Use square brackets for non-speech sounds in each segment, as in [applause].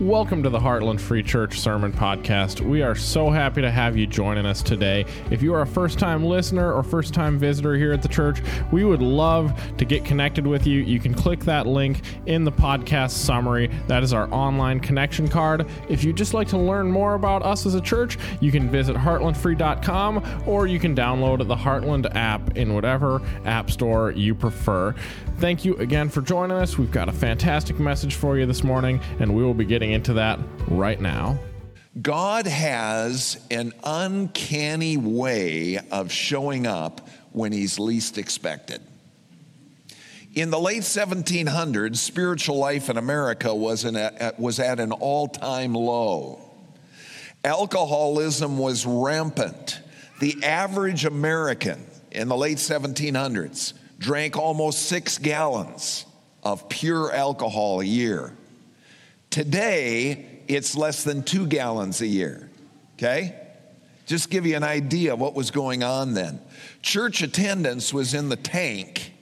Welcome to the Heartland Free Church Sermon Podcast. We are so happy to have you joining us today. If you are a first time listener or first time visitor here at the church, we would love to get connected with you. You can click that link in the podcast summary. That is our online connection card. If you'd just like to learn more about us as a church, you can visit heartlandfree.com or you can download the Heartland app in whatever app store you prefer. Thank you again for joining us. We've got a fantastic message for you this morning, and we will be getting into that right now. God has an uncanny way of showing up when he's least expected. In the late 1700s, spiritual life in America was, was at an all time low. Alcoholism was rampant. The average American in the late 1700s drank almost six gallons of pure alcohol a year. Today, it's less than two gallons a year. Okay? Just give you an idea of what was going on then. Church attendance was in the tank,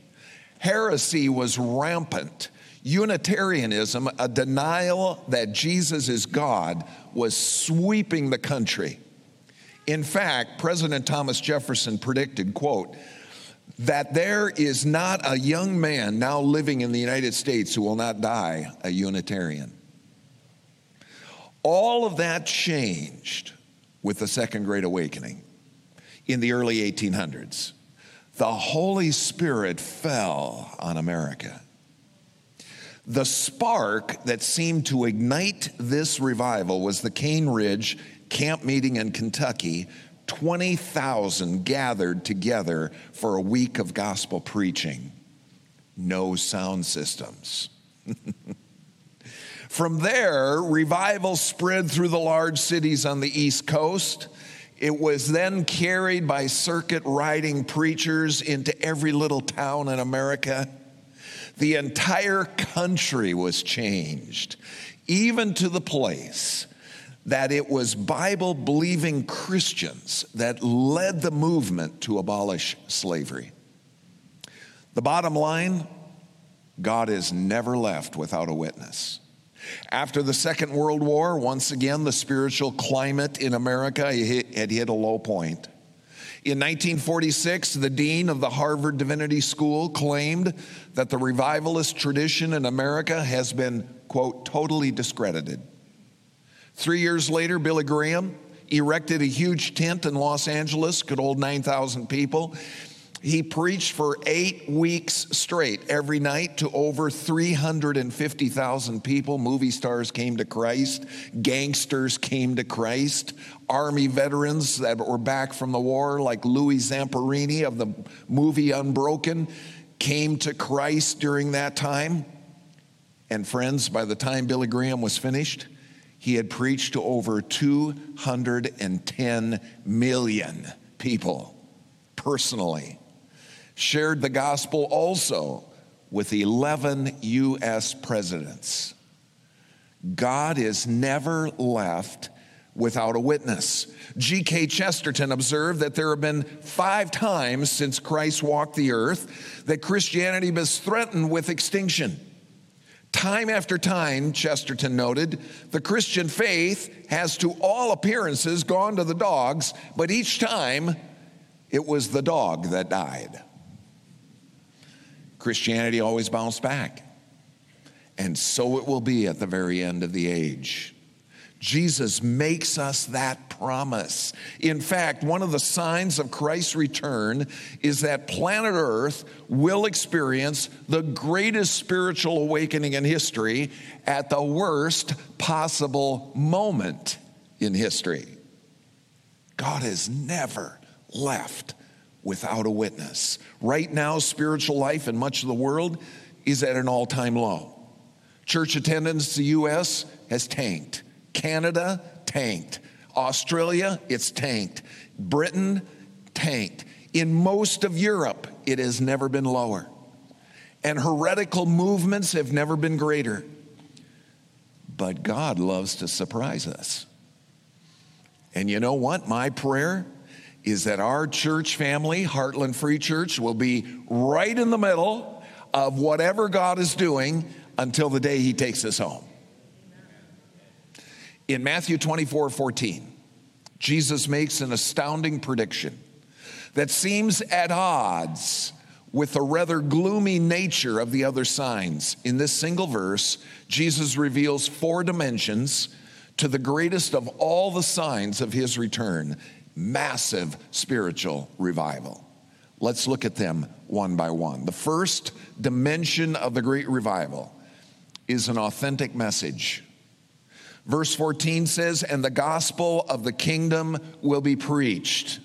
heresy was rampant. Unitarianism, a denial that Jesus is God, was sweeping the country. In fact, President Thomas Jefferson predicted, quote, that there is not a young man now living in the United States who will not die a Unitarian. All of that changed with the Second Great Awakening in the early 1800s. The Holy Spirit fell on America. The spark that seemed to ignite this revival was the Cane Ridge camp meeting in Kentucky. 20,000 gathered together for a week of gospel preaching. No sound systems. [laughs] From there, revival spread through the large cities on the East Coast. It was then carried by circuit riding preachers into every little town in America. The entire country was changed, even to the place that it was Bible believing Christians that led the movement to abolish slavery. The bottom line God is never left without a witness. After the Second World War, once again, the spiritual climate in America had hit a low point. In 1946, the dean of the Harvard Divinity School claimed that the revivalist tradition in America has been, quote, totally discredited. Three years later, Billy Graham erected a huge tent in Los Angeles, could hold 9,000 people. He preached for eight weeks straight every night to over 350,000 people. Movie stars came to Christ, gangsters came to Christ, Army veterans that were back from the war, like Louis Zamperini of the movie Unbroken, came to Christ during that time. And friends, by the time Billy Graham was finished, he had preached to over 210 million people personally shared the gospel also with 11 U.S. presidents. God is never left without a witness. G.K. Chesterton observed that there have been five times since Christ walked the earth that Christianity was threatened with extinction. Time after time, Chesterton noted, the Christian faith has to all appearances gone to the dogs, but each time it was the dog that died. Christianity always bounced back. And so it will be at the very end of the age. Jesus makes us that promise. In fact, one of the signs of Christ's return is that planet Earth will experience the greatest spiritual awakening in history at the worst possible moment in history. God has never left without a witness. Right now, spiritual life in much of the world is at an all time low. Church attendance the U.S. has tanked. Canada, tanked. Australia, it's tanked. Britain, tanked. In most of Europe, it has never been lower. And heretical movements have never been greater. But God loves to surprise us. And you know what? My prayer is that our church family, Heartland Free Church, will be right in the middle of whatever God is doing until the day He takes us home. In Matthew 24 14, Jesus makes an astounding prediction that seems at odds with the rather gloomy nature of the other signs. In this single verse, Jesus reveals four dimensions to the greatest of all the signs of his return massive spiritual revival. Let's look at them one by one. The first dimension of the great revival is an authentic message. Verse 14 says, And the gospel of the kingdom will be preached.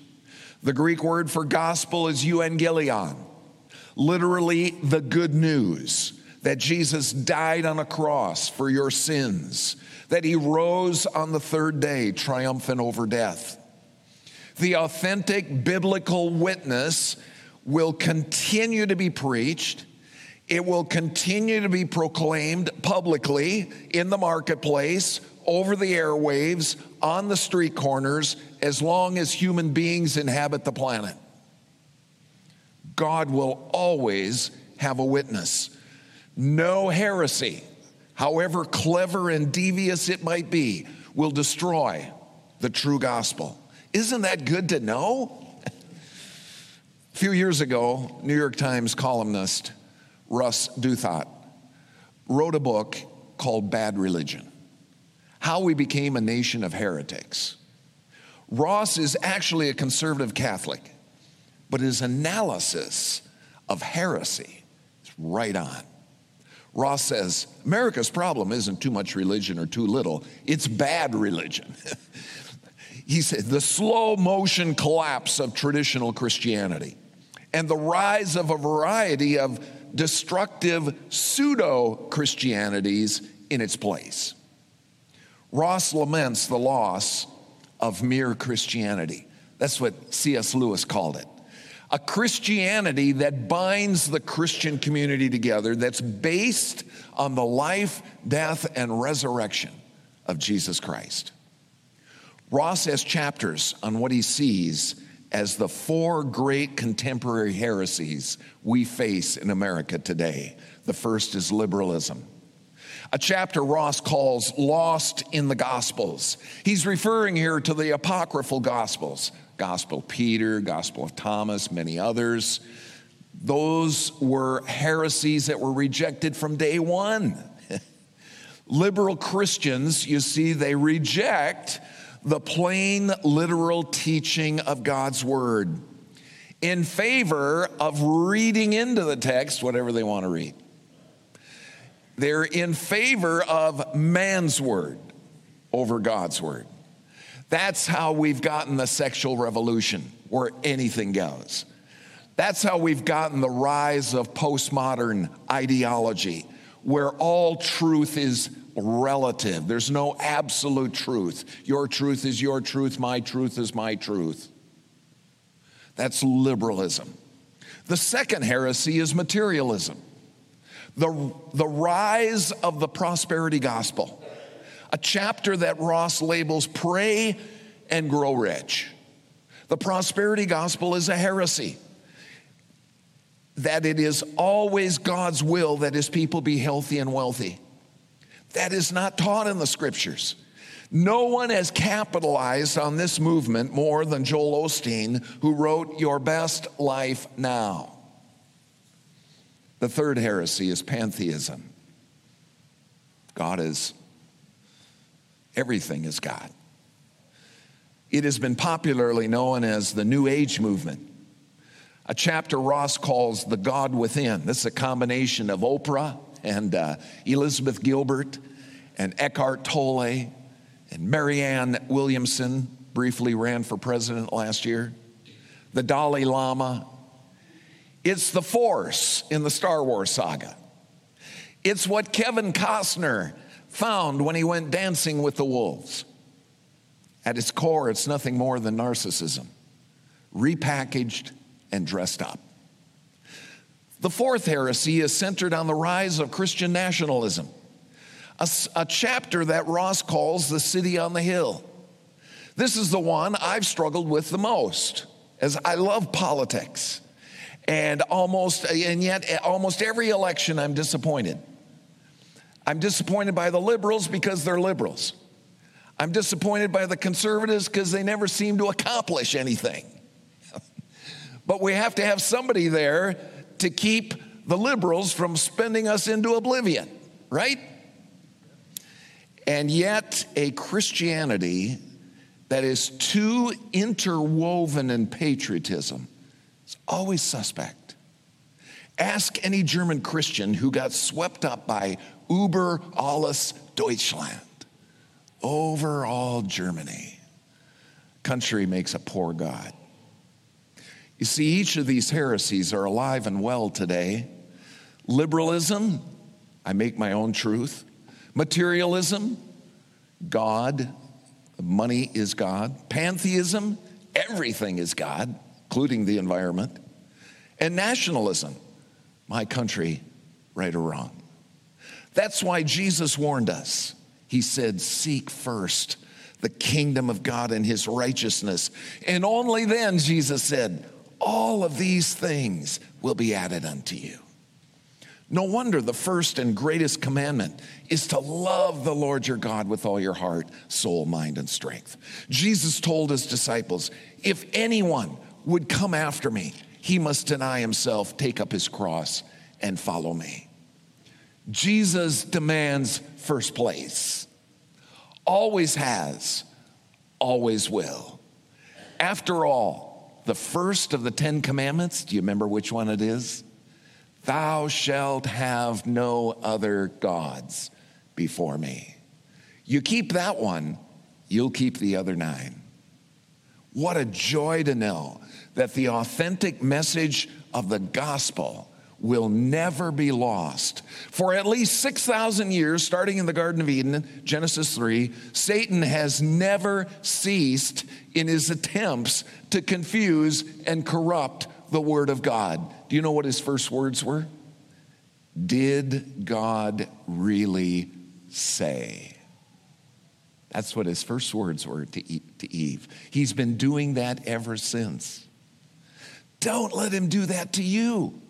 The Greek word for gospel is euangelion, literally the good news that Jesus died on a cross for your sins, that he rose on the third day triumphant over death. The authentic biblical witness will continue to be preached. It will continue to be proclaimed publicly in the marketplace, over the airwaves, on the street corners, as long as human beings inhabit the planet. God will always have a witness. No heresy, however clever and devious it might be, will destroy the true gospel. Isn't that good to know? A few years ago, New York Times columnist Ross Douthat wrote a book called Bad Religion How We Became a Nation of Heretics. Ross is actually a conservative Catholic, but his analysis of heresy is right on. Ross says America's problem isn't too much religion or too little, it's bad religion. [laughs] he said the slow motion collapse of traditional Christianity and the rise of a variety of destructive pseudo Christianities in its place. Ross laments the loss of mere Christianity. That's what C.S. Lewis called it. A Christianity that binds the Christian community together, that's based on the life, death, and resurrection of Jesus Christ. Ross has chapters on what he sees as the four great contemporary heresies we face in America today. The first is liberalism. A chapter Ross calls Lost in the Gospels. He's referring here to the apocryphal Gospels Gospel of Peter, Gospel of Thomas, many others. Those were heresies that were rejected from day one. [laughs] Liberal Christians, you see, they reject the plain, literal teaching of God's Word in favor of reading into the text whatever they want to read. They're in favor of man's Word over God's Word. That's how we've gotten the sexual revolution, where anything goes. That's how we've gotten the rise of postmodern ideology, where all truth is relative. There's no absolute truth. Your truth is your truth, my truth is my truth. That's liberalism. The second heresy is materialism. The, the rise of the prosperity gospel, a chapter that Ross labels Pray and Grow Rich. The prosperity gospel is a heresy that it is always God's will that his people be healthy and wealthy. That is not taught in the scriptures. No one has capitalized on this movement more than Joel Osteen, who wrote Your Best Life Now. The third heresy is pantheism. God is, everything is God. It has been popularly known as the New Age movement, a chapter Ross calls The God Within. This is a combination of Oprah and uh, Elizabeth Gilbert and Eckhart Tolle and Marianne Williamson briefly ran for president last year, the Dalai Lama. It's the Force in the Star Wars saga. It's what Kevin Costner found when he went dancing with the wolves. At its core, it's nothing more than narcissism, repackaged and dressed up. The fourth heresy is centered on the rise of Christian nationalism, a, a, chapter that Ross calls the city on the hill. This is the one I've struggled with the most, as I love politics. And almost, and yet, eh, almost every election, I'm disappointed. I'm disappointed by the liberals because they're liberals. I'm disappointed by the conservatives because they never seem to accomplish anything. [laughs] but we have to have somebody there to keep the liberals from spending us into oblivion, right? And yet, a Christianity that is too interwoven in patriotism is always suspect. Ask any German Christian who got swept up by Über alles Deutschland over all Germany. Country makes a poor God. You see, each of these heresies are alive and well today. Liberalism, I make my own truth. Materialism, God, money is God. Pantheism, everything is God, including the environment. And nationalism, my country, right or wrong. That's why Jesus warned us he said, Seek first the kingdom of God and his righteousness. And only then, Jesus said, all of these things will be added unto you. No wonder the first and greatest commandment is to love the Lord your God with all your heart, soul, mind, and strength. Jesus told his disciples, If anyone would come after me, he must deny himself, take up his cross, and follow me. Jesus demands first place, always has, always will. After all, the first of the Ten Commandments, do you remember which one it is? Thou shalt have no other gods before me. You keep that one, you'll keep the other nine. What a joy to know that the authentic message of the gospel will never be lost. For at least 6,000 years, starting in the Garden of Eden, Genesis 3, Satan has never ceased in his attempts to confuse and corrupt the Word of God. Do you know what his first words were? Did God really say? That's what his first words were to Eve. He's been doing that ever since. Don't let him do that to you.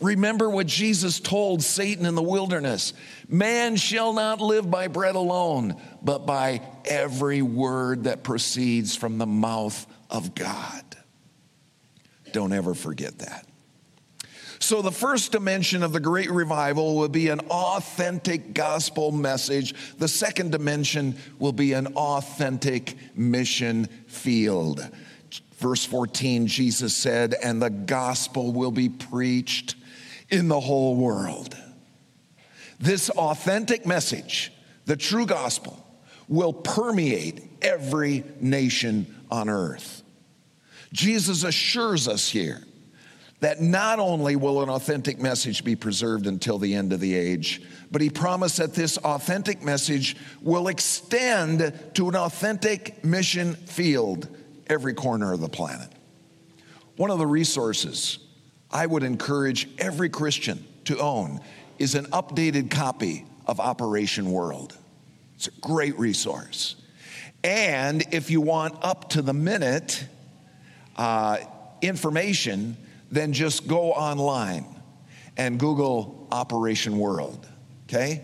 Remember what Jesus told Satan in the wilderness Man shall not live by bread alone, but by every word that proceeds from the mouth of God. Don't ever forget that. So, the first dimension of the Great Revival will be an authentic gospel message. The second dimension will be an authentic mission field. Verse 14, Jesus said, And the gospel will be preached in the whole world. This authentic message, the true gospel, will permeate every nation on earth. Jesus assures us here that not only will an authentic message be preserved until the end of the age, but he promised that this authentic message will extend to an authentic mission field every corner of the planet. One of the resources I would encourage every Christian to own is an updated copy of Operation World. It's a great resource. And if you want up to the minute uh, information, then just go online and Google Operation World, okay?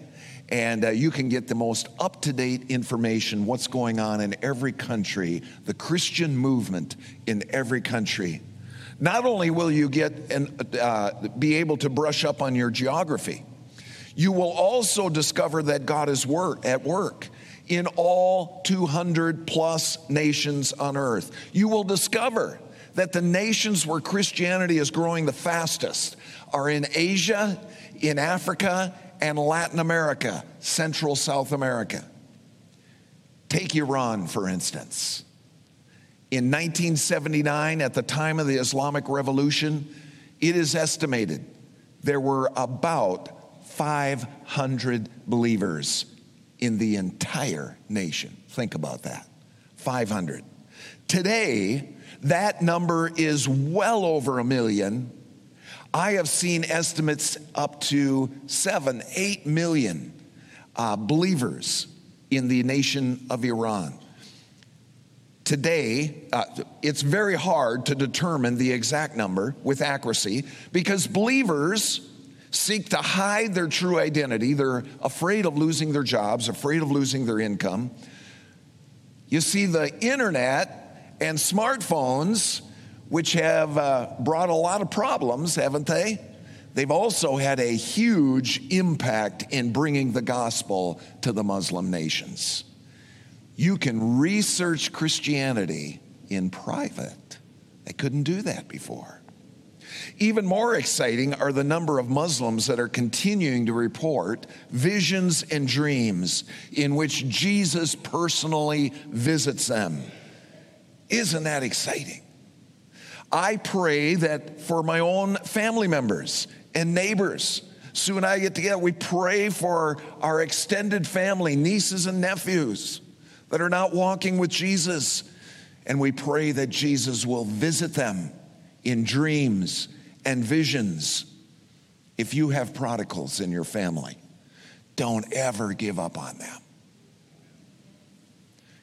And uh, you can get the most up to date information, what's going on in every country, the Christian movement in every country. Not only will you get and uh, be able to brush up on your geography, you will also discover that God is work, at work in all 200 plus nations on earth. You will discover that the nations where Christianity is growing the fastest are in Asia, in Africa, and Latin America, Central South America. Take Iran, for instance. In 1979, at the time of the Islamic Revolution, it is estimated there were about 500 believers in the entire nation. Think about that 500. Today, that number is well over a million. I have seen estimates up to seven, eight million uh, believers in the nation of Iran today, uh, it's very hard to determine the exact number with accuracy because believers seek to hide their true identity. They're afraid of losing their jobs, afraid of losing their income. You see, the internet and smartphones, which have uh, brought a lot of problems, haven't they? They've also had a huge impact in bringing the gospel to the Muslim nations. You can research Christianity in private. They couldn't do that before. Even more exciting are the number of Muslims that are continuing to report visions and dreams in which Jesus personally visits them. Isn't that exciting? I pray that for my own family members and neighbors, Sue and I get together, we pray for our extended family, nieces and nephews that are not walking with Jesus. And we pray that Jesus will visit them in dreams and visions. If you have prodigals in your family, don't ever give up on them.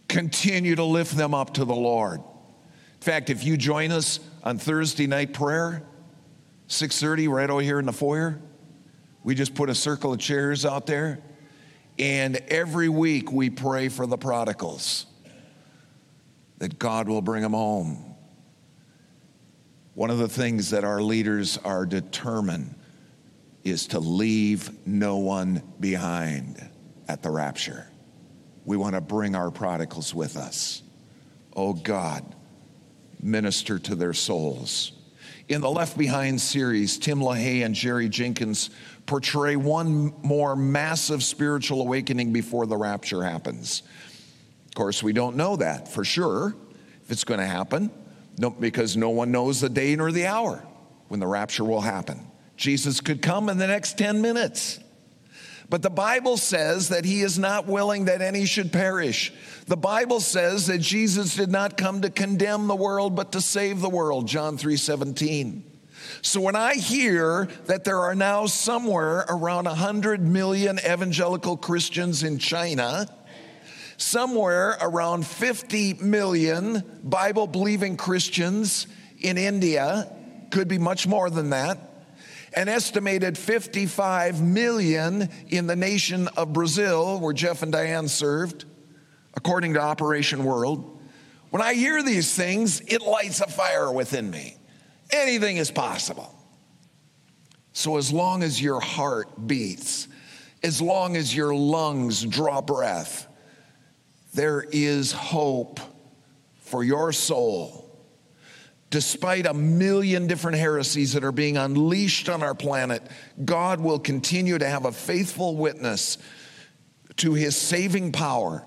Continue to lift them up to the Lord. In fact, if you join us on Thursday night prayer, 6:30 right over here in the foyer, we just put a circle of chairs out there and every week we pray for the prodigals that God will bring them home one of the things that our leaders are determined is to leave no one behind at the rapture. We want to bring our prodigals with us. Oh God, minister to their souls. In the Left Behind series, Tim LaHaye and Jerry Jenkins portray one more massive spiritual awakening before the rapture happens. Of course, we don't know that for sure if it's going to happen. No, because no one knows the day nor the hour when the rapture will happen. Jesus could come in the next 10 minutes. But the Bible says that he is not willing that any should perish. The Bible says that Jesus did not come to condemn the world but to save the world, John 3:17. So when I hear that there are now somewhere around 100 million evangelical Christians in China, somewhere around 50 million Bible believing Christians in India, could be much more than that. An estimated 55 million in the nation of Brazil, where Jeff and Diane served, according to Operation World. When I hear these things, it lights a fire within me. Anything is possible. So, as long as your heart beats, as long as your lungs draw breath, there is hope for your soul. Despite a million different heresies that are being unleashed on our planet, God will continue to have a faithful witness to his saving power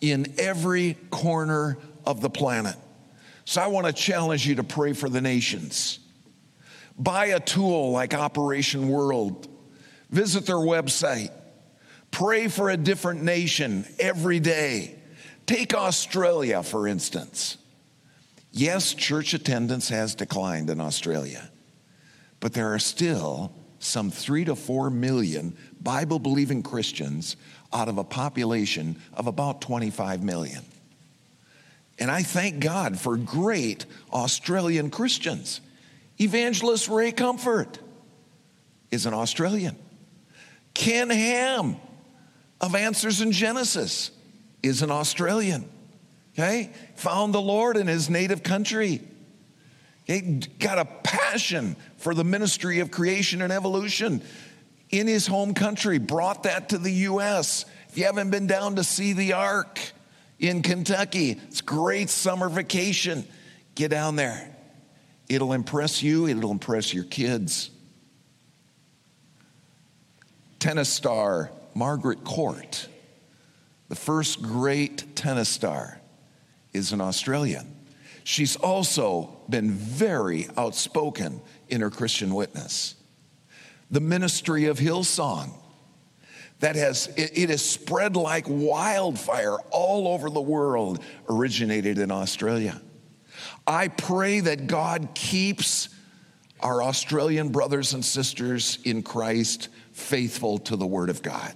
in every corner of the planet. So I want to challenge you to pray for the nations. Buy a tool like Operation World, visit their website, pray for a different nation every day. Take Australia, for instance. Yes, church attendance has declined in Australia, but there are still some three to four million Bible believing Christians out of a population of about 25 million. And I thank God for great Australian Christians. Evangelist Ray Comfort is an Australian. Ken Ham of Answers in Genesis is an Australian. Okay? Found the Lord in his native country. He got a passion for the ministry of creation and evolution in his home country, brought that to the U.S. If you haven't been down to see the Ark in Kentucky, it's great summer vacation. Get down there. It'll impress you, it'll impress your kids. Tennis star Margaret Court the first great tennis star is an Australian. She's also been very outspoken in her Christian witness. The ministry of Hillsong that has it, it has spread like wildfire all over the world originated in Australia. I pray that God keeps our Australian brothers and sisters in Christ faithful to the word of God.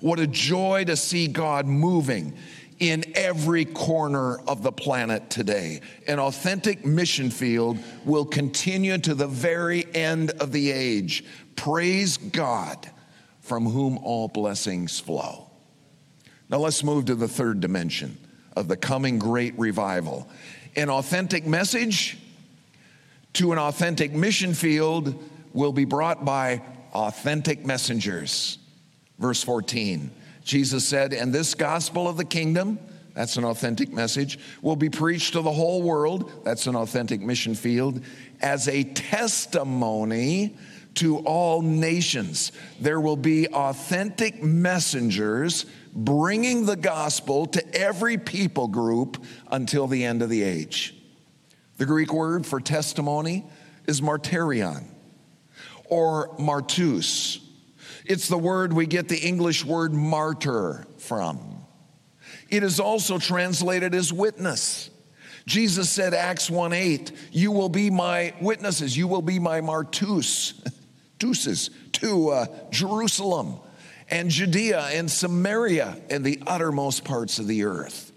What a joy to see God moving in every corner of the planet today. An authentic mission field will continue to the very end of the age. Praise God from whom all blessings flow. Now let's move to the third dimension of the coming great revival. An authentic message to an authentic mission field will be brought by authentic messengers. Verse 14, Jesus said, And this gospel of the kingdom, that's an authentic message, will be preached to the whole world, that's an authentic mission field, as a testimony to all nations. There will be authentic messengers bringing the gospel to every people group until the end of the age. The Greek word for testimony is martyrion or martus. It's the word we get the English word martyr from. It is also translated as witness. Jesus said, Acts 1 8, you will be my witnesses, you will be my martus, [laughs] deuces, to uh, Jerusalem and Judea and Samaria and the uttermost parts of the earth.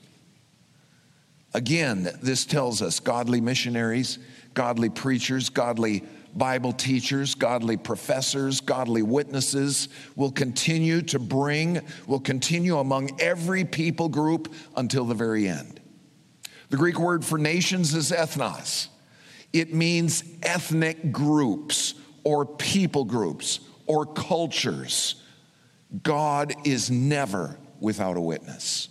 Again, this tells us godly missionaries, godly preachers, godly Bible teachers, godly professors, godly witnesses will continue to bring, will continue among every people group until the very end. The Greek word for nations is ethnos. It means ethnic groups or people groups or cultures. God is never without a witness.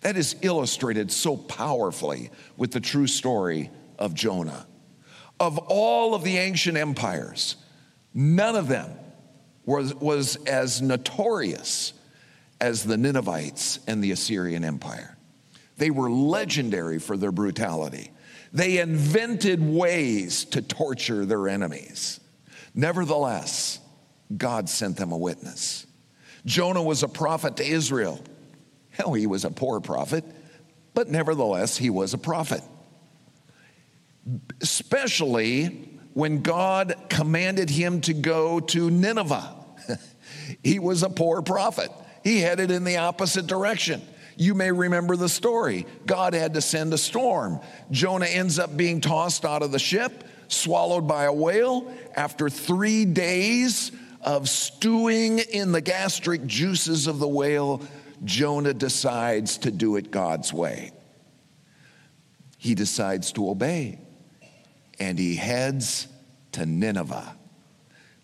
That is illustrated so powerfully with the true story of Jonah. Of all of the ancient empires, none of them was, was as notorious as the Ninevites and the Assyrian Empire. They were legendary for their brutality. They invented ways to torture their enemies. Nevertheless, God sent them a witness. Jonah was a prophet to Israel. Hell, he was a poor prophet, but nevertheless, he was a prophet. Especially when God commanded him to go to Nineveh. [laughs] he was a poor prophet. He headed in the opposite direction. You may remember the story. God had to send a storm. Jonah ends up being tossed out of the ship, swallowed by a whale. After three days of stewing in the gastric juices of the whale, Jonah decides to do it God's way. He decides to obey and he heads to Nineveh.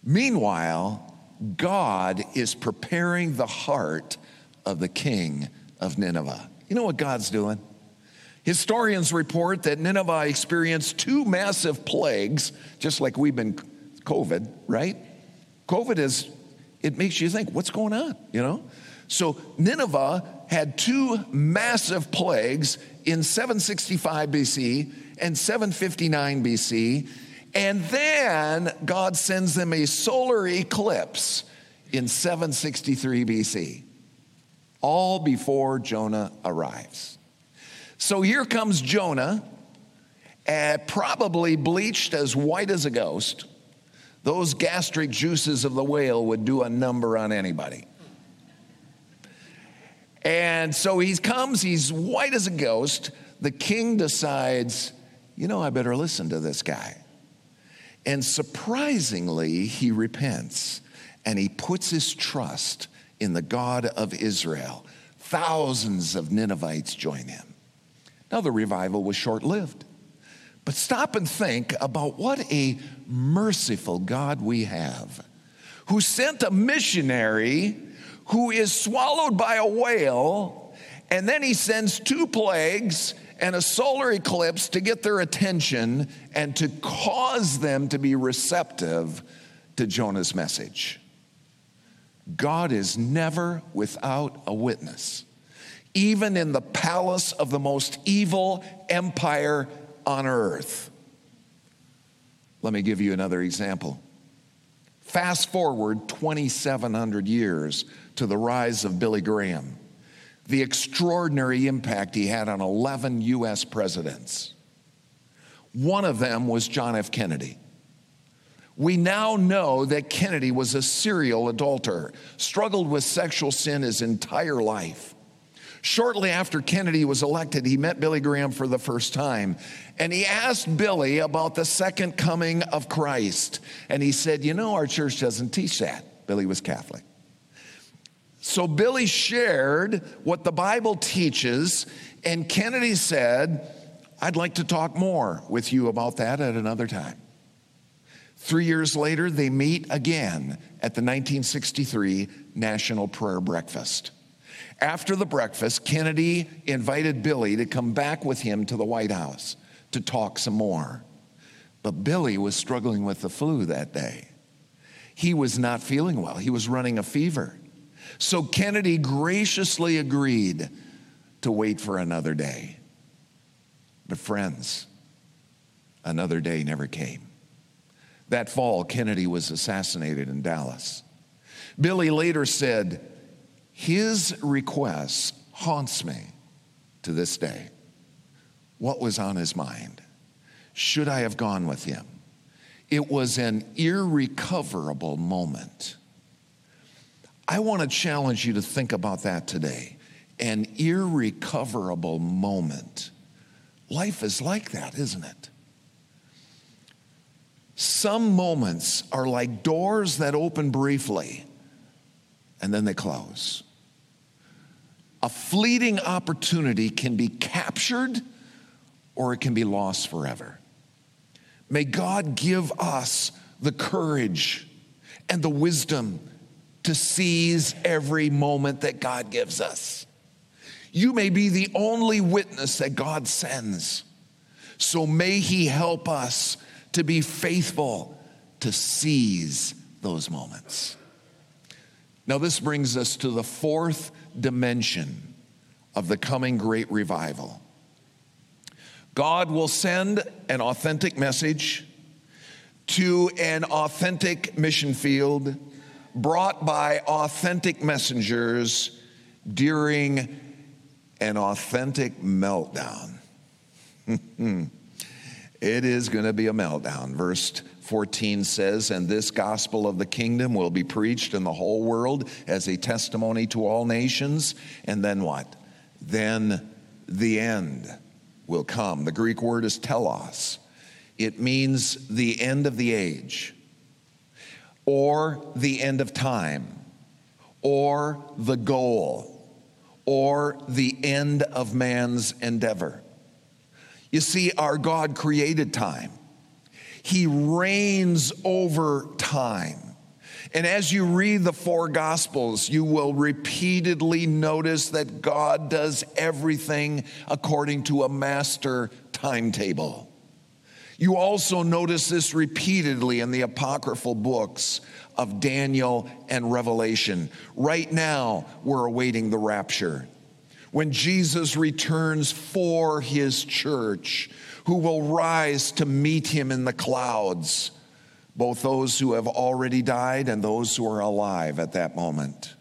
Meanwhile, God is preparing the heart of the king of Nineveh. You know what God's doing? Historians report that Nineveh experienced two massive plagues, just like we've been COVID, right? COVID is, it makes you think, what's going on, you know? So Nineveh had two massive plagues in 765 BC and 759 BC. And then God sends them a solar eclipse in 763 BC, all before Jonah arrives. So here comes Jonah, uh, probably bleached as white as a ghost. Those gastric juices of the whale would do a number on anybody. And so he comes, he's white as a ghost. The king decides, you know, I better listen to this guy. And surprisingly, he repents and he puts his trust in the God of Israel. Thousands of Ninevites join him. Now, the revival was short lived. But stop and think about what a merciful God we have who sent a missionary who is swallowed by a whale, and then he sends two plagues and a solar eclipse to get their attention and to cause them to be receptive to Jonah's message. God is never without a witness, even in the palace of the most evil empire on earth. Let me give you another example. Fast forward 2,700 years to the rise of Billy Graham, the extraordinary impact he had on 11 U.S. presidents. One of them was John F. Kennedy. We now know that Kennedy was a serial adulterer, struggled with sexual sin his entire life. Shortly after Kennedy was elected, he met Billy Graham for the first time. And he asked Billy about the second coming of Christ. And he said, You know, our church doesn't teach that. Billy was Catholic. So Billy shared what the Bible teaches, and Kennedy said, I'd like to talk more with you about that at another time. Three years later, they meet again at the 1963 National Prayer Breakfast. After the breakfast, Kennedy invited Billy to come back with him to the White House to talk some more. But Billy was struggling with the flu that day. He was not feeling well, he was running a fever. So Kennedy graciously agreed to wait for another day. But, friends, another day never came. That fall, Kennedy was assassinated in Dallas. Billy later said, His request haunts me to this day. What was on his mind? Should I have gone with him? It was an irrecoverable moment. I want to challenge you to think about that today. An irrecoverable moment. Life is like that, isn't it? Some moments are like doors that open briefly and then they close. A fleeting opportunity can be captured or it can be lost forever. May God give us the courage and the wisdom to seize every moment that God gives us. You may be the only witness that God sends. So may He help us to be faithful to seize those moments. Now, this brings us to the fourth dimension of the coming great revival. God will send an authentic message to an authentic mission field brought by authentic messengers during an authentic meltdown. [laughs] it is going to be a meltdown. Verse 14 says, And this gospel of the kingdom will be preached in the whole world as a testimony to all nations. And then what? Then the end will come. The Greek word is telos, it means the end of the age, or the end of time, or the goal, or the end of man's endeavor. You see, our God created time. He reigns over time. And as you read the four gospels, you will repeatedly notice that God does everything according to a master timetable. You also notice this repeatedly in the apocryphal books of Daniel and Revelation. Right now, we're awaiting the rapture. When Jesus returns for his church, who will rise to meet him in the clouds, both those who have already died and those who are alive at that moment.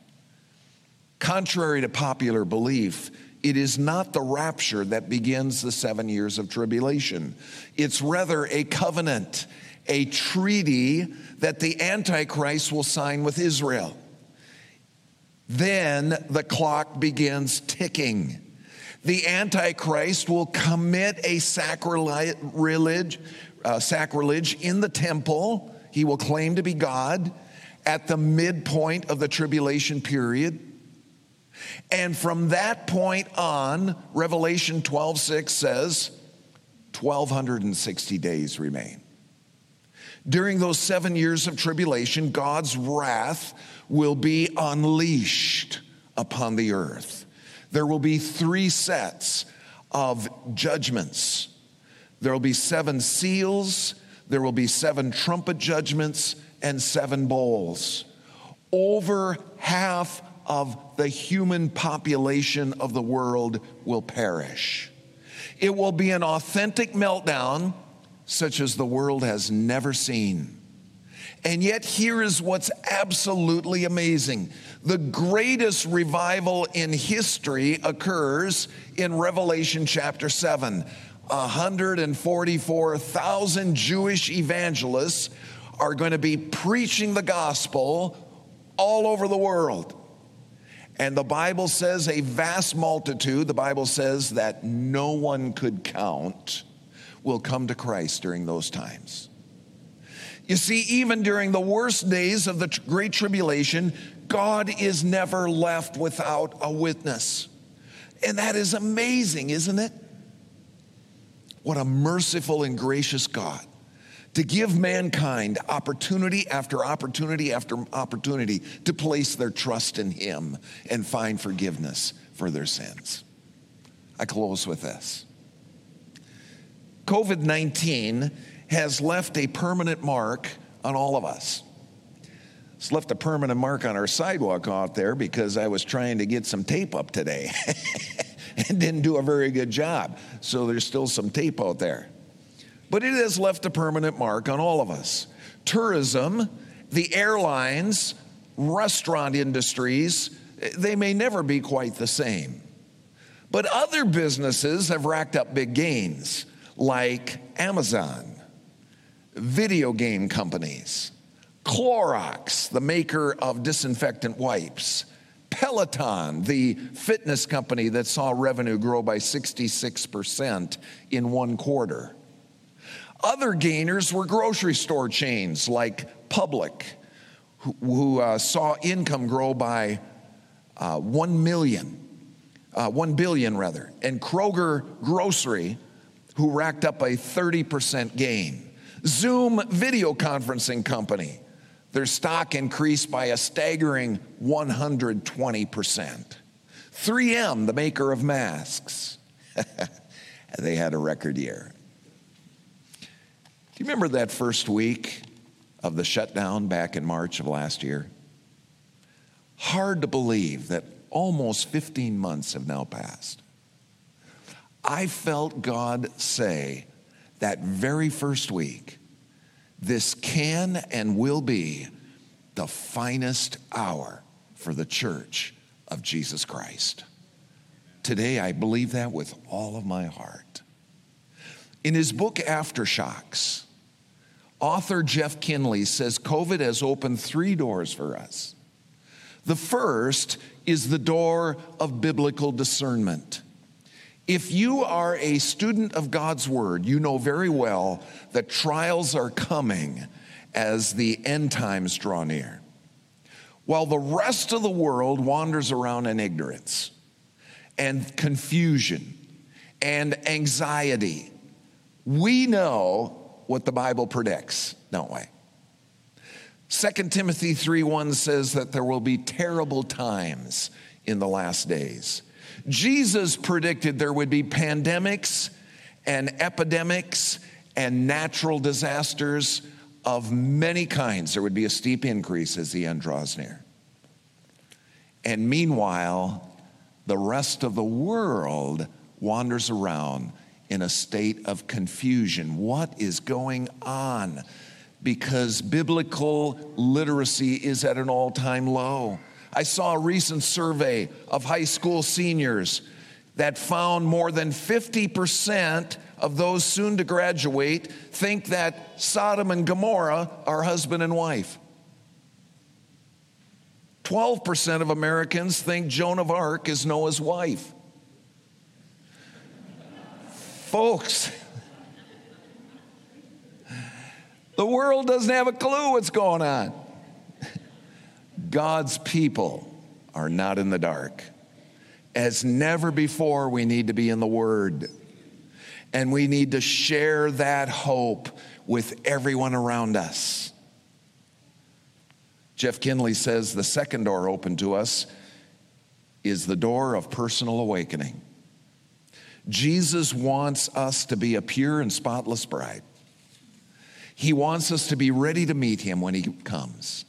Contrary to popular belief, it is not the rapture that begins the seven years of tribulation. It's rather a covenant, a treaty that the Antichrist will sign with Israel. Then the clock begins ticking. The Antichrist will commit a sacrilege, uh, sacrilege in the temple. He will claim to be God at the midpoint of the tribulation period. And from that point on, Revelation 12 6 says, 1260 days remain. During those seven years of tribulation, God's wrath will be unleashed upon the earth. There will be three sets of judgments. There will be seven seals, there will be seven trumpet judgments, and seven bowls. Over half of the human population of the world will perish. It will be an authentic meltdown such as the world has never seen. And yet, here is what's absolutely amazing. The greatest revival in history occurs in Revelation chapter 7. 144,000 Jewish evangelists are going to be preaching the gospel all over the world. And the Bible says a vast multitude, the Bible says that no one could count, will come to Christ during those times. You see, even during the worst days of the Great Tribulation, God is never left without a witness. And that is amazing, isn't it? What a merciful and gracious God to give mankind opportunity after opportunity after opportunity to place their trust in Him and find forgiveness for their sins. I close with this COVID 19 has left a permanent mark on all of us. It's left a permanent mark on our sidewalk out there because I was trying to get some tape up today [laughs] and didn't do a very good job. So there's still some tape out there. But it has left a permanent mark on all of us. Tourism, the airlines, restaurant industries, they may never be quite the same. But other businesses have racked up big gains, like Amazon, video game companies, Clorox, the maker of disinfectant wipes, Peloton, the fitness company that saw revenue grow by 66% in one quarter. Other gainers were grocery store chains like Publix, who, who uh, saw income grow by uh, 1 million, uh, 1 billion rather, and Kroger Grocery, who racked up a 30% gain. Zoom video conferencing company, their stock increased by a staggering 120%. 3M, the maker of masks, [laughs] they had a record year. Do you remember that first week of the shutdown back in March of last year? Hard to believe that almost 15 months have now passed. I felt God say that very first week, this can and will be the finest hour for the church of Jesus Christ. Today, I believe that with all of my heart. In his book, Aftershocks, author Jeff Kinley says COVID has opened three doors for us. The first is the door of biblical discernment. If you are a student of God's word, you know very well that trials are coming as the end times draw near. While the rest of the world wanders around in ignorance and confusion and anxiety, we know what the Bible predicts, don't we? 2 Timothy 3:1 says that there will be terrible times in the last days. Jesus predicted there would be pandemics and epidemics and natural disasters of many kinds. There would be a steep increase as the end draws near. And meanwhile, the rest of the world wanders around in a state of confusion. What is going on? Because biblical literacy is at an all time low. I saw a recent survey of high school seniors that found more than 50% of those soon to graduate think that Sodom and Gomorrah are husband and wife. 12% of Americans think Joan of Arc is Noah's wife. Folks, [laughs] the world doesn't have a clue what's going on. God's people are not in the dark. As never before, we need to be in the Word. And we need to share that hope with everyone around us. Jeff Kinley says the second door open to us is the door of personal awakening. Jesus wants us to be a pure and spotless bride. He wants us to be ready to meet him when he comes.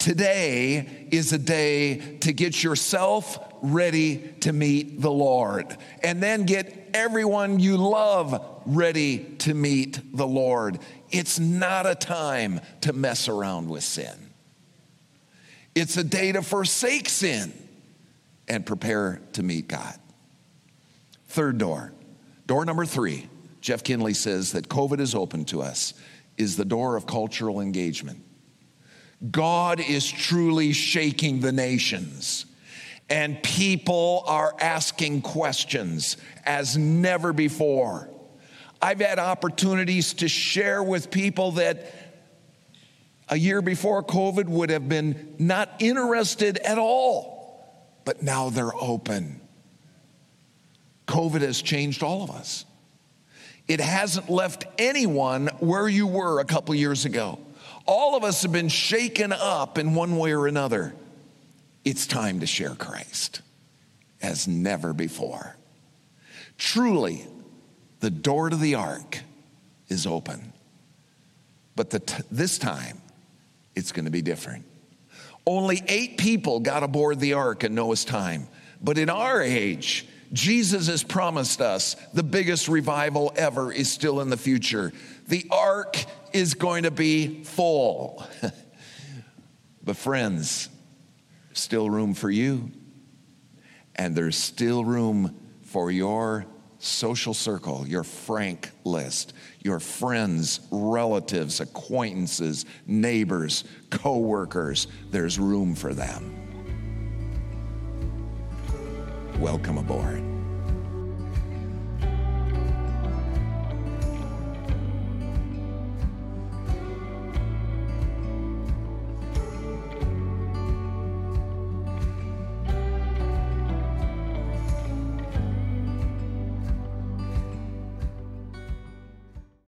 Today is a day to get yourself ready to meet the Lord, and then get everyone you love ready to meet the Lord. It's not a time to mess around with sin, it's a day to forsake sin and prepare to meet God. Third door, door number three, Jeff Kinley says that COVID is open to us, is the door of cultural engagement. God is truly shaking the nations. And people are asking questions as never before. I've had opportunities to share with people that a year before COVID would have been not interested at all, but now they're open. COVID has changed all of us. It hasn't left anyone where you were a couple years ago. All of us have been shaken up in one way or another. It's time to share Christ as never before. Truly, the door to the ark is open. But t- this time, it's going to be different. Only eight people got aboard the ark in Noah's time. But in our age, Jesus has promised us the biggest revival ever is still in the future. The ark is going to be full. [laughs] but, friends, still room for you, and there's still room for your social circle, your frank list, your friends, relatives, acquaintances, neighbors, co-workers. There's room for them. Welcome aboard.